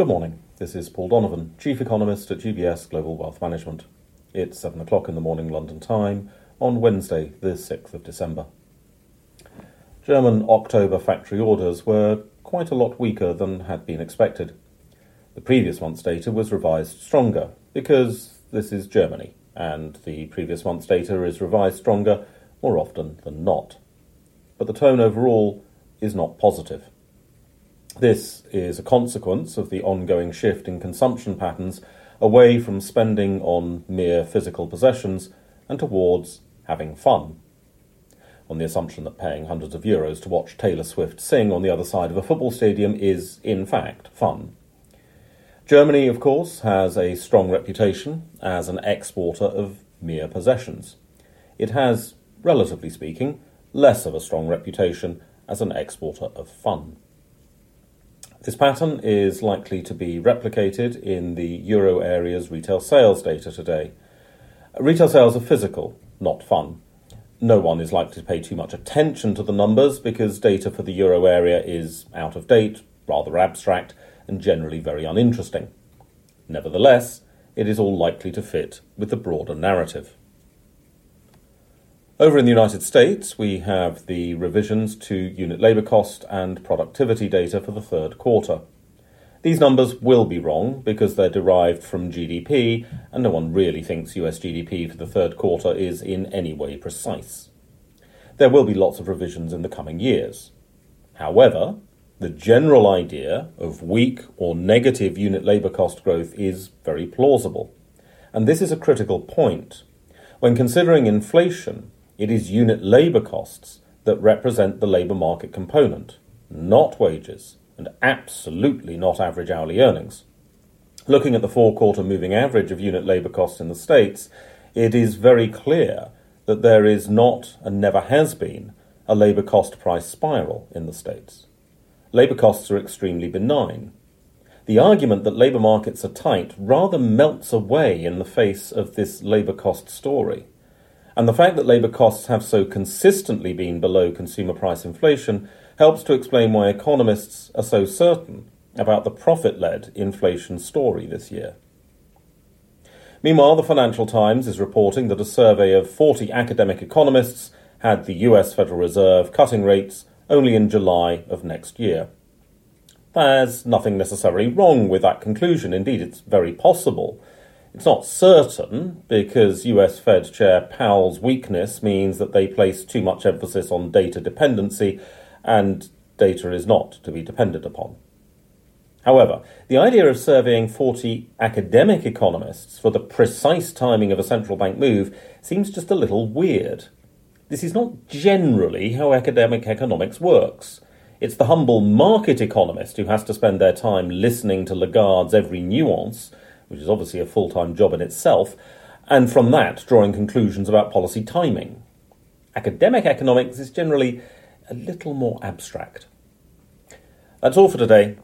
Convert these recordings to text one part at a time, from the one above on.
Good morning. This is Paul Donovan, Chief Economist at UBS Global Wealth Management. It's 7 o'clock in the morning London time on Wednesday, the 6th of December. German October factory orders were quite a lot weaker than had been expected. The previous month's data was revised stronger because this is Germany, and the previous month's data is revised stronger more often than not. But the tone overall is not positive. This is a consequence of the ongoing shift in consumption patterns away from spending on mere physical possessions and towards having fun. On the assumption that paying hundreds of euros to watch Taylor Swift sing on the other side of a football stadium is, in fact, fun. Germany, of course, has a strong reputation as an exporter of mere possessions. It has, relatively speaking, less of a strong reputation as an exporter of fun. This pattern is likely to be replicated in the euro area's retail sales data today. Retail sales are physical, not fun. No one is likely to pay too much attention to the numbers because data for the euro area is out of date, rather abstract, and generally very uninteresting. Nevertheless, it is all likely to fit with the broader narrative. Over in the United States, we have the revisions to unit labour cost and productivity data for the third quarter. These numbers will be wrong because they're derived from GDP, and no one really thinks US GDP for the third quarter is in any way precise. There will be lots of revisions in the coming years. However, the general idea of weak or negative unit labour cost growth is very plausible. And this is a critical point. When considering inflation, it is unit labour costs that represent the labour market component, not wages, and absolutely not average hourly earnings. Looking at the four quarter moving average of unit labour costs in the States, it is very clear that there is not and never has been a labour cost price spiral in the States. Labour costs are extremely benign. The argument that labour markets are tight rather melts away in the face of this labour cost story. And the fact that labour costs have so consistently been below consumer price inflation helps to explain why economists are so certain about the profit led inflation story this year. Meanwhile, the Financial Times is reporting that a survey of 40 academic economists had the US Federal Reserve cutting rates only in July of next year. There's nothing necessarily wrong with that conclusion. Indeed, it's very possible it's not certain because US Fed Chair Powell's weakness means that they place too much emphasis on data dependency, and data is not to be depended upon. However, the idea of surveying 40 academic economists for the precise timing of a central bank move seems just a little weird. This is not generally how academic economics works. It's the humble market economist who has to spend their time listening to Lagarde's every nuance which is obviously a full time job in itself, and from that drawing conclusions about policy timing. Academic economics is generally a little more abstract. That's all for today.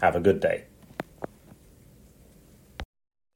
Have a good day.